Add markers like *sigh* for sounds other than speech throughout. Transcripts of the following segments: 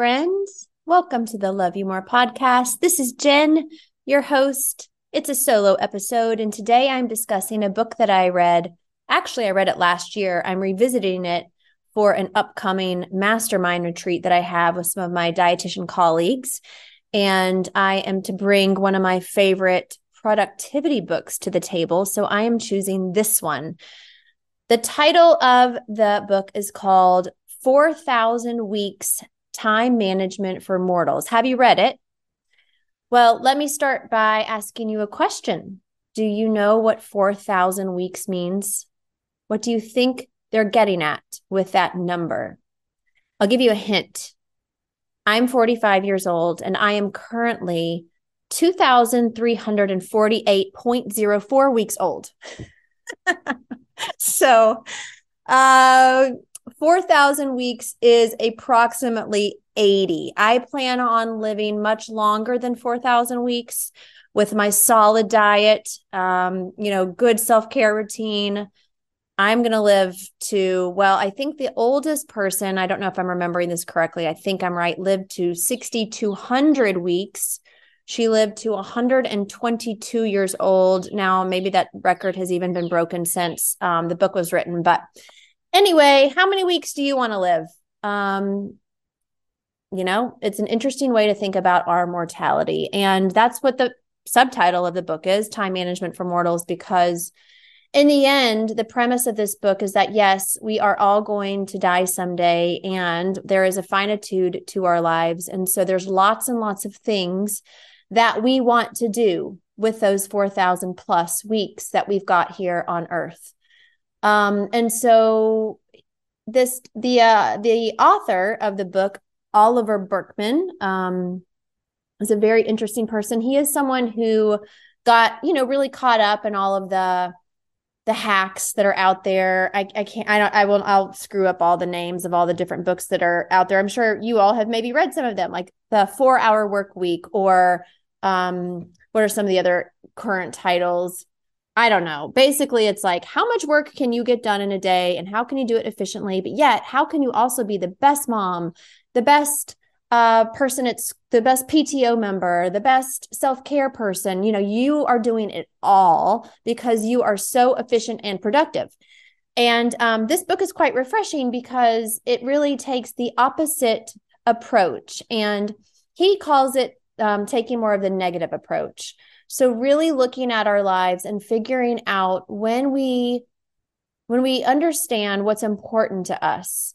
Friends. Welcome to the Love You More podcast. This is Jen, your host. It's a solo episode, and today I'm discussing a book that I read. Actually, I read it last year. I'm revisiting it for an upcoming mastermind retreat that I have with some of my dietitian colleagues. And I am to bring one of my favorite productivity books to the table. So I am choosing this one. The title of the book is called 4,000 Weeks Time Management for Mortals. Have you read it? Well, let me start by asking you a question. Do you know what 4,000 weeks means? What do you think they're getting at with that number? I'll give you a hint. I'm 45 years old and I am currently 2,348.04 weeks old. *laughs* so, uh, 4,000 weeks is approximately 80. I plan on living much longer than 4,000 weeks with my solid diet, um, you know, good self care routine. I'm going to live to, well, I think the oldest person, I don't know if I'm remembering this correctly, I think I'm right, lived to 6,200 weeks. She lived to 122 years old. Now, maybe that record has even been broken since um, the book was written. But anyway, how many weeks do you want to live? Um, you know, it's an interesting way to think about our mortality. And that's what the subtitle of the book is Time Management for Mortals, because in the end, the premise of this book is that yes, we are all going to die someday, and there is a finitude to our lives. And so there's lots and lots of things that we want to do with those 4,000 plus weeks that we've got here on earth. Um, and so this the uh the author of the book Oliver Burkeman, um is a very interesting person. He is someone who got, you know, really caught up in all of the the hacks that are out there. I, I can't I don't I will I'll screw up all the names of all the different books that are out there. I'm sure you all have maybe read some of them, like the four hour work week or um what are some of the other current titles? I don't know. Basically, it's like how much work can you get done in a day and how can you do it efficiently? But yet, how can you also be the best mom, the best uh, person it's the best PTO member, the best self care person? You know, you are doing it all because you are so efficient and productive. And um, this book is quite refreshing because it really takes the opposite approach. And he calls it um, taking more of the negative approach. So really looking at our lives and figuring out when we when we understand what's important to us,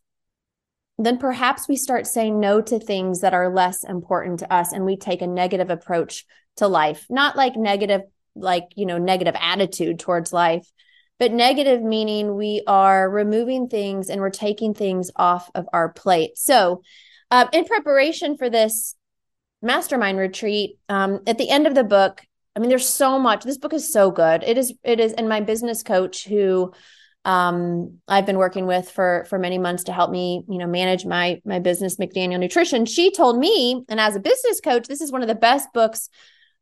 then perhaps we start saying no to things that are less important to us and we take a negative approach to life. Not like negative like, you know, negative attitude towards life, but negative meaning we are removing things and we're taking things off of our plate. So, uh, in preparation for this mastermind retreat, um, at the end of the book, I mean, there's so much. This book is so good. It is, it is, and my business coach who um, I've been working with for for many months to help me, you know, manage my my business, McDaniel Nutrition. She told me, and as a business coach, this is one of the best books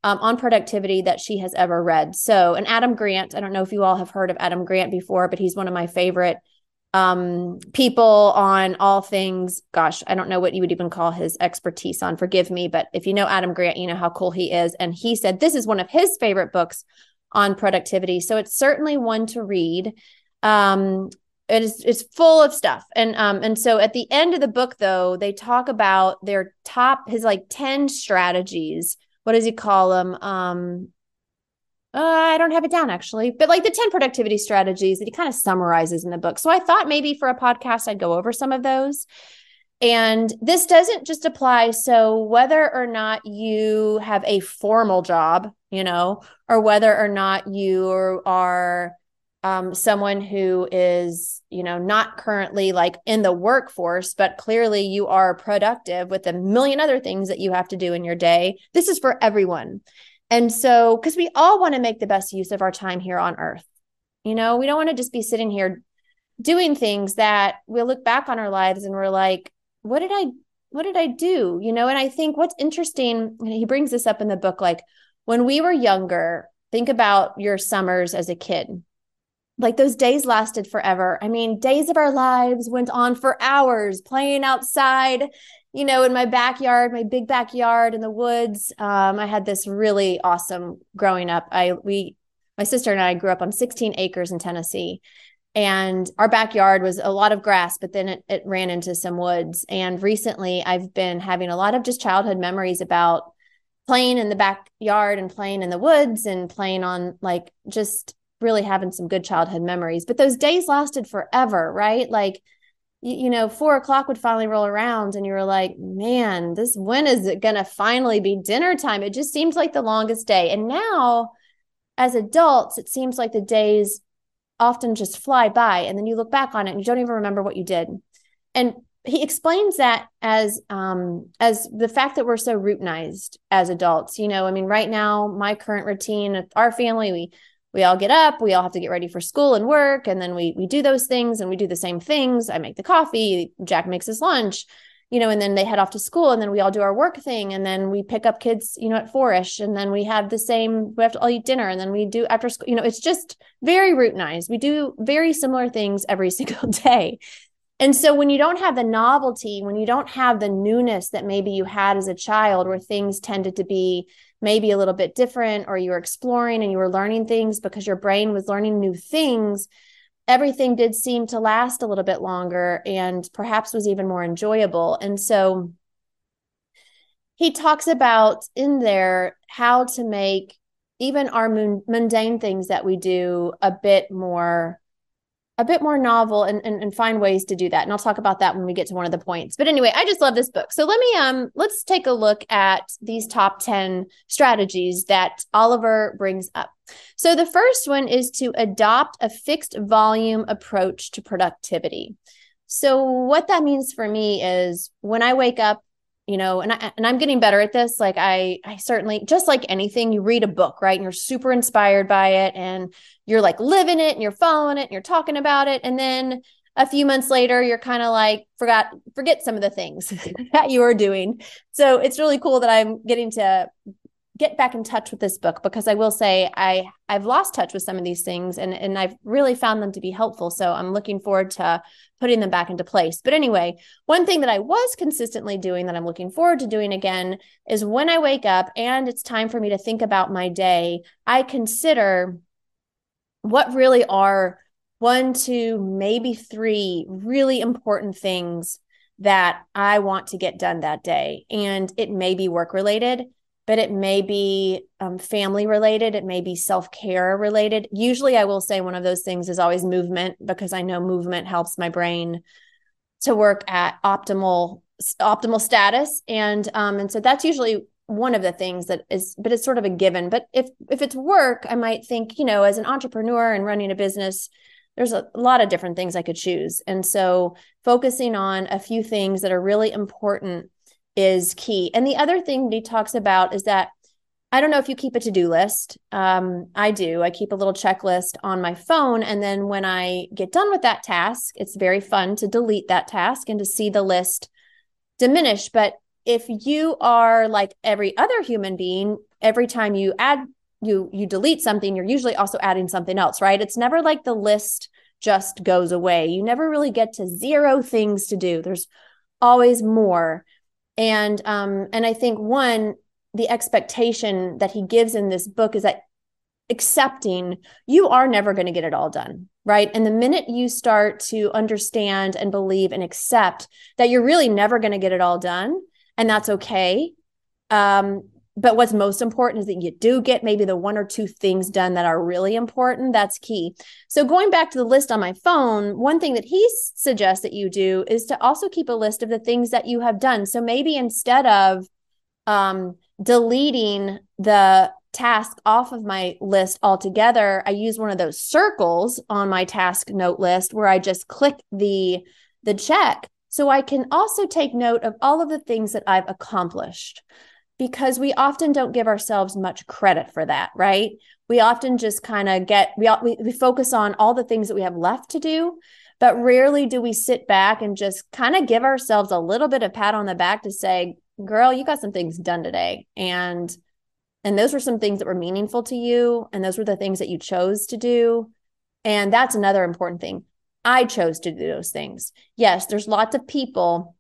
um, on productivity that she has ever read. So, and Adam Grant, I don't know if you all have heard of Adam Grant before, but he's one of my favorite um, people on all things. Gosh, I don't know what you would even call his expertise on. Forgive me, but if you know Adam Grant, you know how cool he is. And he said this is one of his favorite books on productivity. So it's certainly one to read. Um, it is it's full of stuff and um and so at the end of the book though they talk about their top his like 10 strategies what does he call them um uh, I don't have it down actually, but like the 10 productivity strategies that he kind of summarizes in the book. So I thought maybe for a podcast, I'd go over some of those. And this doesn't just apply. So whether or not you have a formal job, you know, or whether or not you are um, someone who is, you know, not currently like in the workforce, but clearly you are productive with a million other things that you have to do in your day. This is for everyone. And so, because we all want to make the best use of our time here on earth, you know, we don't want to just be sitting here doing things that we'll look back on our lives and we're like, what did I, what did I do? You know, and I think what's interesting, he brings this up in the book, like when we were younger, think about your summers as a kid. like those days lasted forever. I mean, days of our lives went on for hours playing outside, you know, in my backyard, my big backyard in the woods. Um, I had this really awesome growing up. I, we, my sister and I grew up on 16 acres in Tennessee. And our backyard was a lot of grass, but then it, it ran into some woods. And recently, I've been having a lot of just childhood memories about playing in the backyard and playing in the woods and playing on like just really having some good childhood memories. But those days lasted forever, right? Like, you, know, four o'clock would finally roll around and you were like, man, this when is it to finally be dinner time? It just seems like the longest day. And now, as adults, it seems like the days often just fly by and then you look back on it and you don't even remember what you did. And he explains that as um as the fact that we're so routinized as adults you know i mean right now my current routine our family we we all get up we all have to get ready for school and work and then we we do those things and we do the same things. I make the coffee jack makes his lunch you know and then they head off to school and then we all do our work thing and then we pick up kids you know at fourish and then we have the same we have to all eat dinner and then we do after school you know it's just very routinized. We do very similar things every *laughs* single day. And so when you don't have the novelty, when you don't have the newness that maybe you had as a child, where things tended to be maybe a little bit different, or you were exploring and you were learning things because your brain was learning new things, everything did seem to last a little bit longer and perhaps was even more enjoyable. And so he talks about in there how to make even our mundane things that we do a bit more a bit more novel and, and, and find ways to do that. And I'll talk about that when we get to one of the points. But anyway, I just love this book. So let me um let's take a look at these top 10 strategies that Oliver brings up. So the first one is to adopt a fixed volume approach to productivity. So what that means for me is when I wake up you know and I and I'm getting better at this like I I certainly just like anything you read a book right and you're super inspired by it and you're like living it and you're following it and you're talking about it and then a few months later you're kind of like forgot forget some of the things *laughs* that you were doing. So it's really cool that i'm getting to get back in touch with this book because I will say I I've lost touch with some of these things and and I've really found them to be helpful. So I'm looking forward to putting them back into place. But anyway, one thing that I was consistently doing that I'm looking forward to doing again is when I wake up and it's time for me to think about my day, I consider what really are one, two, maybe three really important things that I want to get done that day. And it may be work related but it may be um, family related. It may be self care related. Usually, I will say one of those things is always movement because I know movement helps my brain to work at optimal optimal status, and um, and so that's usually one of the things that is but it's sort of a given but if if it's work i might think you know as an entrepreneur and running a business there's a, a lot of different things i could choose and so focusing on a few things that are really important is key. And the other thing he talks about is that I don't know if you keep a to do list. Um, I do. I keep a little checklist on my phone. And then when I get done with that task, it's very fun to delete that task and to see the list diminish. But if you are like every other human being, every time you add, you you delete something, you're usually also adding something else, right? It's never like the list just goes away. You never really get to zero things to do. There's always more and um and i think one the expectation that he gives in this book is that accepting you are never going to get it all done right? And the minute you start to understand and believe and accept that you're really never going to get it all done and that's okay um but what's most important is that you do get maybe the one or two things done that are really important. That's key. So going back to the list on my phone one thing that he suggests that you do is to also keep a list of the things that you have done. So maybe instead of um, deleting the task off of my list altogether i use one of those circles on my task note list where i just click the the check. So i can also take note of all of the things that i've accomplished because we often don't give ourselves much credit for that, right? We often just kind of get we, we we focus on all the things that we have left to do, but rarely do we sit back and just kind of give ourselves a little bit of pat on the back to say, "Girl, you got some things done today." And and those were some things that were meaningful to you and those were the things that you chose to do And that's another important thing. I chose to do those things. Yes, there's lots of people,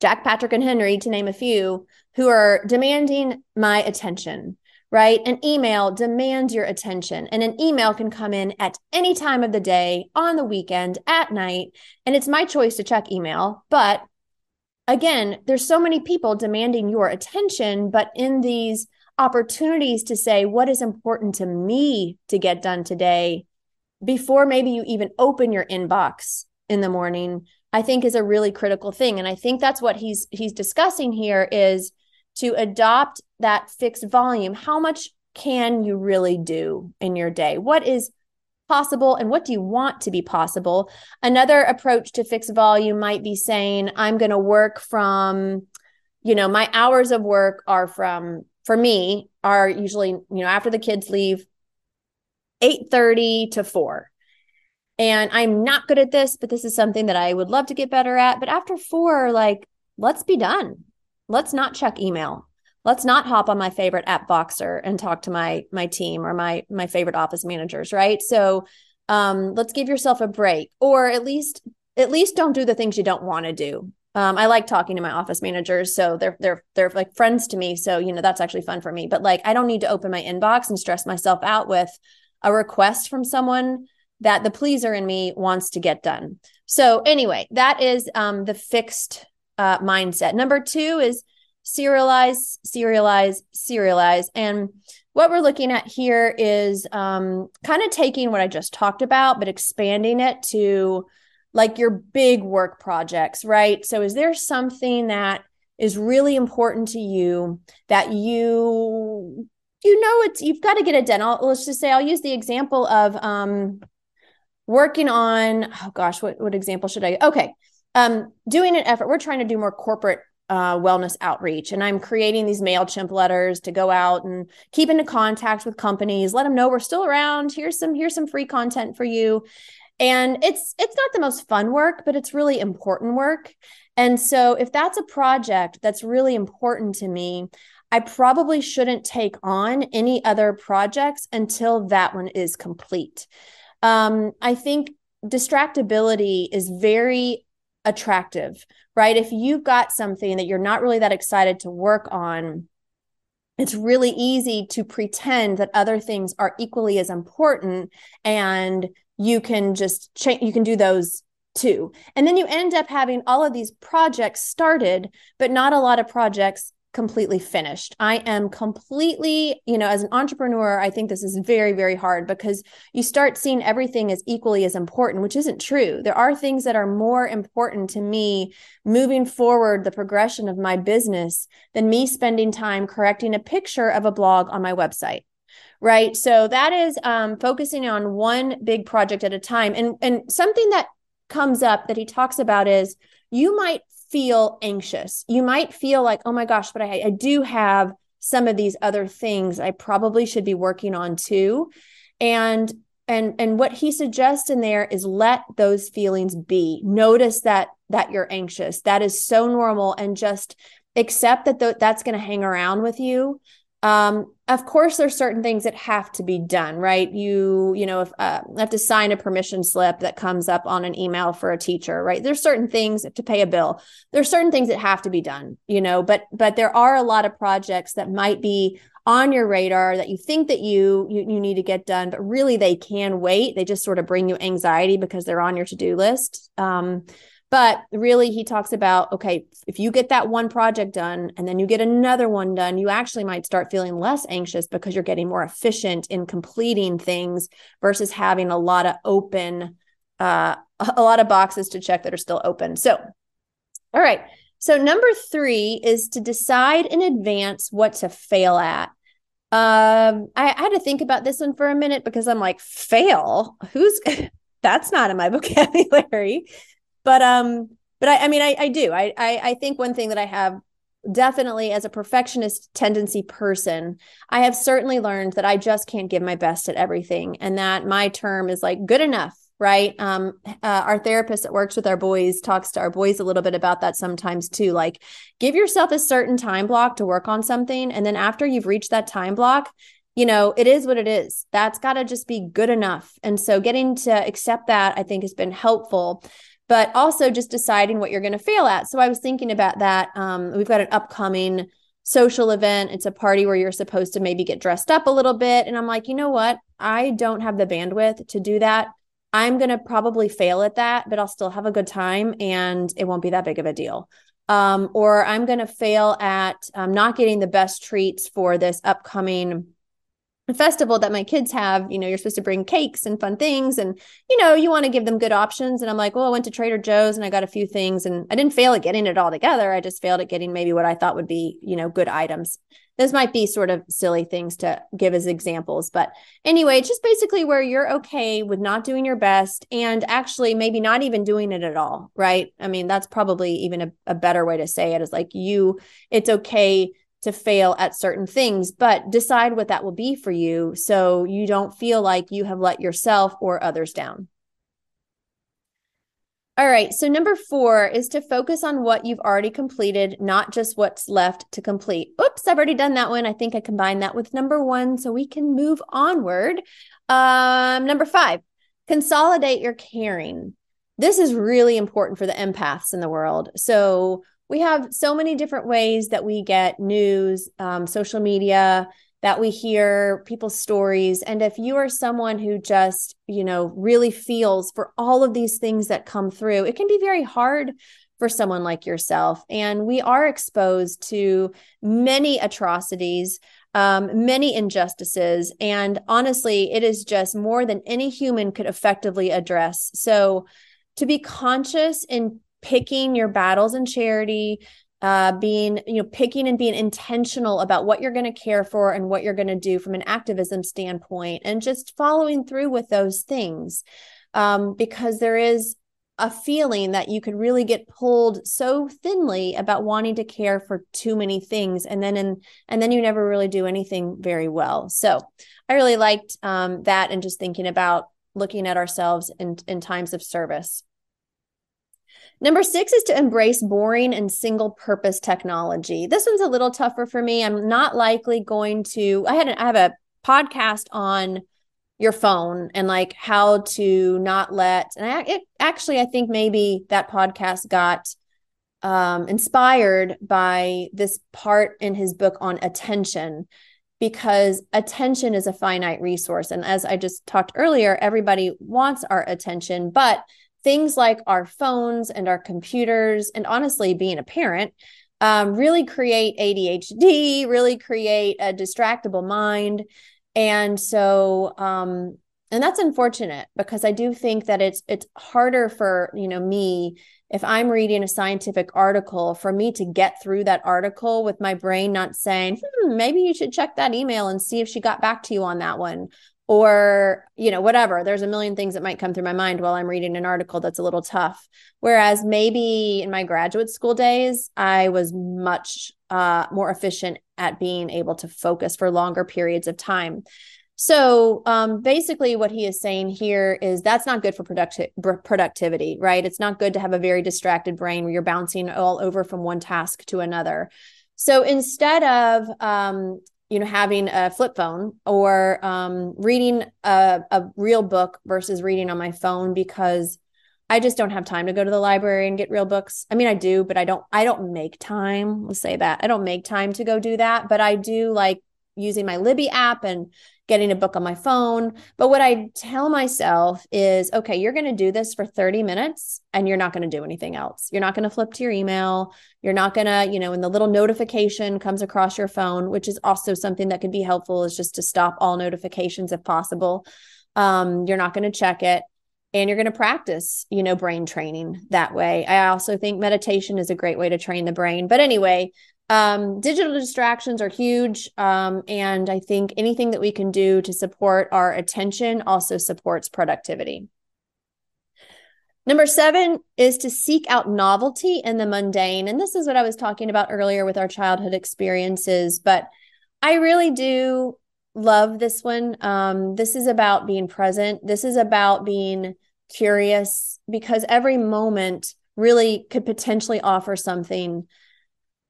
Jack, Patrick, and Henry, to name a few, who are demanding my attention, right? An email demands your attention, and an email can come in at any time of the day, on the weekend, at night. And it's my choice to check email. But again, there's so many people demanding your attention, but in these opportunities to say, what is important to me to get done today? before maybe you even open your inbox in the morning i think is a really critical thing and i think that's what he's he's discussing here is to adopt that fixed volume how much can you really do in your day what is possible and what do you want to be possible another approach to fixed volume might be saying i'm going to work from you know my hours of work are from for me are usually you know after the kids leave 8:30 to 4. And I'm not good at this, but this is something that I would love to get better at. But after 4, like let's be done. Let's not check email. Let's not hop on my favorite app Voxer and talk to my my team or my my favorite office managers, right? So um let's give yourself a break or at least at least don't do the things you don't want to do. Um, I like talking to my office managers, so they're they're they're like friends to me. So you know that's actually fun for me. But like, I don't need to open my inbox and stress myself out with a request from someone that the pleaser in me wants to get done. So, anyway, that is um, the fixed uh, mindset. Number two is serialize, serialize, serialize. And what we're looking at here is um, kind of taking what I just talked about, but expanding it to like your big work projects, right? So, is there something that is really important to you that you you know it's you've got to get it done. I'll, let's just say I'll use the example of um, working on oh gosh, what what example should I? Okay, um, doing an effort. We're trying to do more corporate uh, wellness outreach, and I'm creating these Mailchimp letters to go out and keep into contact with companies, let them know we're still around. Here's some here's some free content for you, and it's it's not the most fun work, but it's really important work. And so, if that's a project that's really important to me, I probably shouldn't take on any other projects until that one is complete. Um, I think distractibility is very attractive, right? If you've got something that you're not really that excited to work on, it's really easy to pretend that other things are equally as important and you can just change you can do those too and then you end up having all of these projects started but not a lot of projects completely finished. I am completely, you know, as an entrepreneur, I think this is very, very hard because you start seeing everything as equally as important, which isn't true. There are things that are more important to me moving forward the progression of my business than me spending time correcting a picture of a blog on my website right so that is um, focusing on one big project at a time and and something that comes up that he talks about is you might feel anxious. You might feel like, oh my gosh, but I, I do have some of these other things I probably should be working on too. And and and what he suggests in there is let those feelings be. Notice that that you're anxious. That is so normal and just accept that th- that's going to hang around with you um, of course, there's certain things that have to be done, right? You, you know, if uh, have to sign a permission slip that comes up on an email for a teacher, right? There's certain things to pay a bill. There's certain things that have to be done, you know, but but there are a lot of projects that might be on your radar that you think that you, you you need to get done, but really they can wait. They just sort of bring you anxiety because they're on your to do list. Um, but really, he talks about okay, if you get that one project done and then you get another one done, you actually might start feeling less anxious because you're getting more efficient in completing things versus having a lot of open, uh, *laughs* a lot of boxes to check that are still open. So, all right. So, number three is to decide in advance what to fail at. Um, I, I had to think about this one for a minute because I'm like, fail? Who's *laughs* that's not in my *laughs* vocabulary but um but i, I mean I, I do I, I i think one thing that i have definitely as a perfectionist tendency person i have certainly learned that i just can't give my best at everything and that my term is like good enough right um uh, our therapist that works with our boys talks to our boys a little bit about that sometimes too like give yourself a certain time block to work on something and then after you've reached that time block you know, it is what it is. That's got to just be good enough. And so getting to accept that, I think, has been helpful. But also just deciding what you're going to fail at. So I was thinking about that. Um, we've got an upcoming social event. It's a party where you're supposed to maybe get dressed up a little bit. And I'm like, you know what? I don't have the bandwidth to do that. I'm going to probably fail at that, but I'll still have a good time and it won't be that big of a deal. Um, or I'm going to fail at um, not getting the best treats for this upcoming festival that my kids have, you know, you're supposed to bring cakes and fun things and you know, you want to give them good options and I'm like, "Well, I went to Trader Joe's and I got a few things and I didn't fail at getting it all together. I just failed at getting maybe what I thought would be, you know, good items." This might be sort of silly things to give as examples, but anyway, just basically where you're okay with not doing your best and actually maybe not even doing it at all, right? I mean, that's probably even a, a better way to say it is like you, it's okay to fail at certain things, but decide what that will be for you so you don't feel like you have let yourself or others down. All right. So, number four is to focus on what you've already completed, not just what's left to complete. Oops, I've already done that one. I think I combined that with number one so we can move onward. Um, number five, consolidate your caring. This is really important for the empaths in the world. So, we have so many different ways that we get news, um, social media, that we hear people's stories. And if you are someone who just, you know, really feels for all of these things that come through, it can be very hard for someone like yourself. And we are exposed to many atrocities, um, many injustices. And honestly, it is just more than any human could effectively address. So, to be conscious in picking your battles in charity uh, being you know picking and being intentional about what you're going to care for and what you're going to do from an activism standpoint and just following through with those things um, because there is a feeling that you could really get pulled so thinly about wanting to care for too many things and then in and then you never really do anything very well. So i really liked um, that and just thinking about looking at ourselves in in times of service Number six is to embrace boring and single purpose technology. This one's a little tougher for me. I'm not likely going to, I had, a, I have a podcast on your phone and like how to not let, and I, it, actually, I think maybe that podcast got um, inspired by this part in his book on attention because attention is a finite resource. And as I just talked earlier, everybody wants our attention, but things like our phones and our computers, and honestly, being a parent, um, really create ADHD, really create a distractible mind. And so, um, and that's unfortunate because I do think that it's it's harder for you know me if I'm reading a scientific article for me to get through that article with my brain not saying, hmm, maybe you should check that email and see if she got back to you on that one or you know whatever there's a million things that might come through my mind while i'm reading an article that's a little tough. Whereas maybe in my graduate school days i was much uh, more efficient at being able to focus for longer periods of time. So um, basically what he is saying here is that's not good for producti- productivity right? It's not good to have a very distracted brain where you're bouncing all over from one task to another. So instead of um, you know having a flip phone or um, reading a, a real book versus reading on my phone because i just don't have time to go to the library and get real books. I mean i do but i don't i don't make time let's say that. I don't make time to go do that but i do like using my libby app and getting a book on my phone. But what I tell myself is okay, you're going to do this for 30 minutes and you're not going to do anything else. You're not going to flip to your email. You're not going to, you know, when the little notification comes across your phone, which is also something that can be helpful, is just to stop all notifications if possible. Um, you're not going to check it and you're going to practice you know brain training that way i also think meditation is a great way to train the brain but anyway um, digital distractions are huge. Um, and I think anything that we can do to support our attention also supports productivity. Number seven is to seek out novelty in the mundane. And this is what I was talking about earlier with our childhood experiences. But I really do love this one. Um, this is about being present, this is about being curious because every moment really could potentially offer something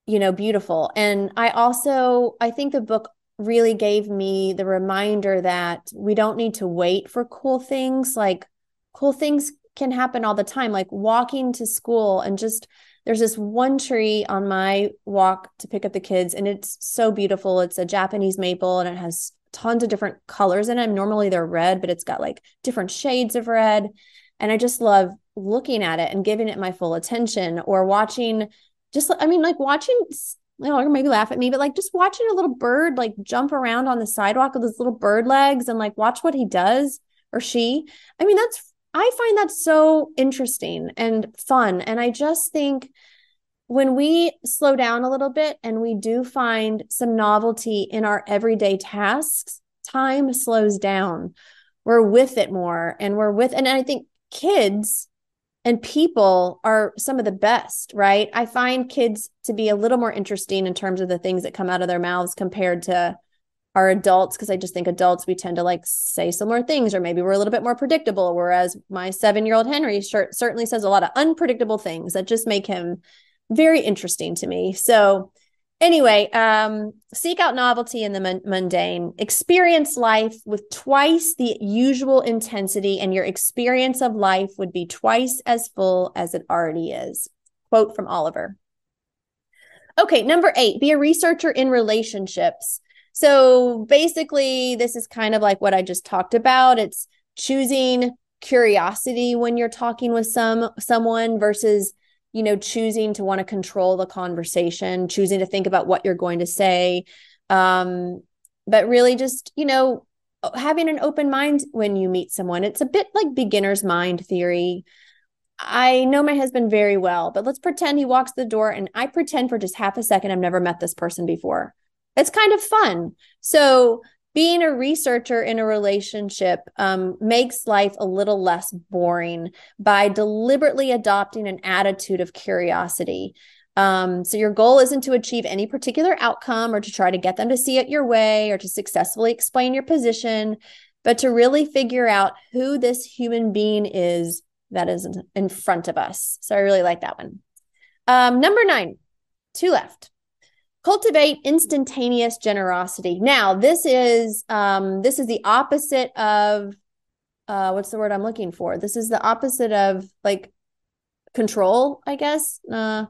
you know beautiful and i also i think the book really gave me the reminder that we don't need to wait for cool things. Like cool things can happen all the time, like walking to school and just there's this one tree on my walk to pick up the kids, and it's so beautiful. It's a Japanese maple and it has tons of different colors in it. Normally they're red, but it's got like different shades of red. And I just love looking at it and giving it my full attention or watching just, I mean, like watching you know, maybe laugh at me, but like just watching a little bird like jump around on the sidewalk with his little bird legs and like watch what he does or she. I mean, that's I find that so interesting and fun. And I just think when we slow down a little bit and we do find some novelty in our everyday tasks, time slows down. We're with it more and we're with, and I think kids and people are some of the best, right? I find kids to be a little more interesting in terms of the things that come out of their mouths compared to our adults because I just think adults we tend to like say similar things or maybe we're a little bit more predictable whereas my 7-year-old Henry certainly says a lot of unpredictable things that just make him very interesting to me. So anyway, um seek out novelty in the mundane. Experience life with twice the usual intensity and your experience of life would be twice as full as it already is. Quote from Oliver. Okay, number 8, be a researcher in relationships. So basically, this is kind of like what I just talked about. It's choosing curiosity when you're talking with some someone versus you know choosing to want to control the conversation choosing to think about what you're going to say um but really just you know having an open mind when you meet someone it's a bit like beginner's mind theory I know my husband very well, but let's pretend he walks the door and I pretend for just half a second I've never met this person before. It's kind of fun. So being a researcher in a relationship um, makes life a little less boring by deliberately adopting an attitude of curiosity. Um, so your goal isn't to achieve any particular outcome or to try to get them to see it your way or to successfully explain your position, but to really figure out who this human being is that is in front of us. So I really like that one. Um, number nine, two left cultivate instantaneous generosity. Now this is um this is the opposite of uh what's the word i'm looking for? This is the opposite of like control i guess. Uh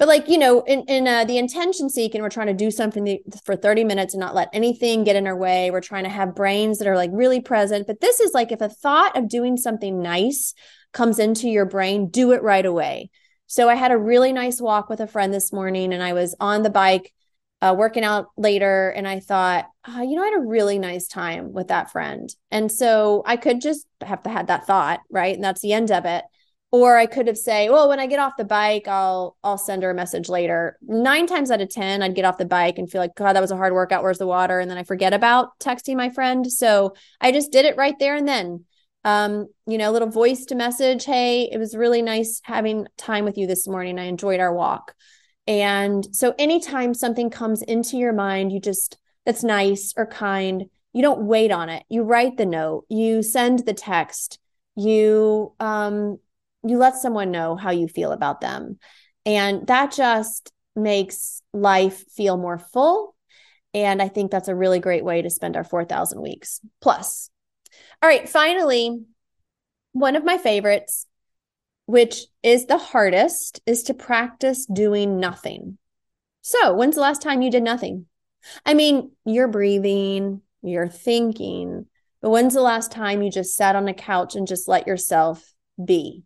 but like you know in in uh, the intention seeking we're trying to do something for 30 minutes and not let anything get in our way. We're trying to have brains that are like really present. But this is like if a thought of doing something nice comes into your brain do it right away so I had a really nice walk with a friend this morning and I was on the bike uh, working out later and I thought, oh, you know, I had a really nice time with that friend. And so I could just have had that thought, right? And that's the end of it. Or I could have say, well, when I get off the bike, I'll I'll send her a message later. Nine times out of ten, I'd get off the bike and feel like, God, that was a hard workout. Where's the water? And then I forget about texting my friend. So I just did it right there and then um, you know, a little voice to message. Hey, it was really nice having time with you this morning. I enjoyed our walk. And so anytime something comes into your mind, you just that's nice or kind, you don't wait on it. You write the note, you send the text, you um you let someone know how you feel about them. And that just makes life feel more full. And I think that's a really great way to spend our 4,000 weeks plus. All right, finally, one of my favorites, which is the hardest, is to practice doing nothing. So, when's the last time you did nothing? I mean, you're breathing, you're thinking, but when's the last time you just sat on a couch and just let yourself be?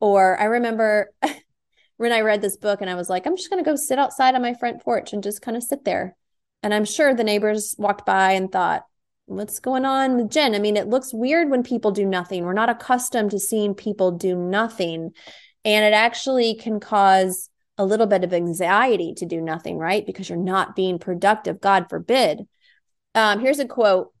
Or I remember *laughs* when I read this book and I was like, I'm just going to go sit outside on my front porch and just kind of sit there. And I'm sure the neighbors walked by and thought, what's going on with Jen? I mean, it looks weird when people do nothing. We're not accustomed to seeing people do nothing. And it actually can cause a little bit of anxiety to do nothing, right? Because you're not being productive, God forbid. Um, here's a quote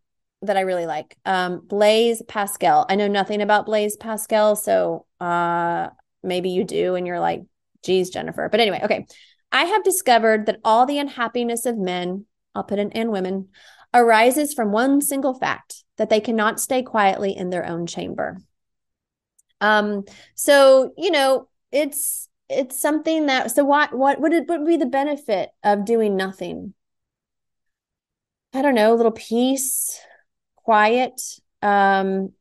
that I really like. Um, Blaise Pascal. I know nothing about Blaise Pascal, so uh, maybe you do, and you're like, geez, Jennifer. But anyway, okay. I have discovered that all the unhappiness of men, I'll put in and women, arises from one single fact that they cannot stay quietly in their own chamber. Um, so you know, it's it's something that so what what would it would be the benefit of doing nothing? I don't know, a little peace, quiet. Um,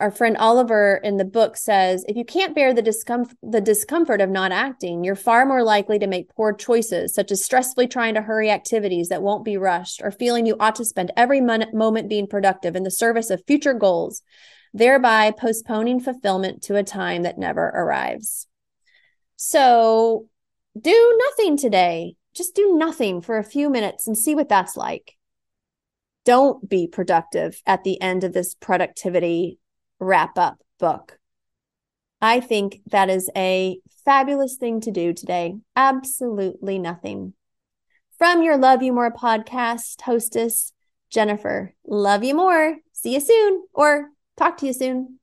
our friend Oliver in the book says if you can't bear the discomfort the discomfort of not acting, you're far more likely to make poor choices, such as stressfully trying to hurry activities that won't be rushed or feeling you ought to spend every moment being productive in the service of future goals, thereby postponing fulfillment to a time that never arrives. So, do nothing today. Just do nothing for a few minutes and see what that's like. Don't be productive at the end of this productivity wrap up book. I think that is a fabulous thing to do today. Absolutely nothing. From your Love You More podcast hostess, Jennifer. Love you more. See you soon or talk to you soon.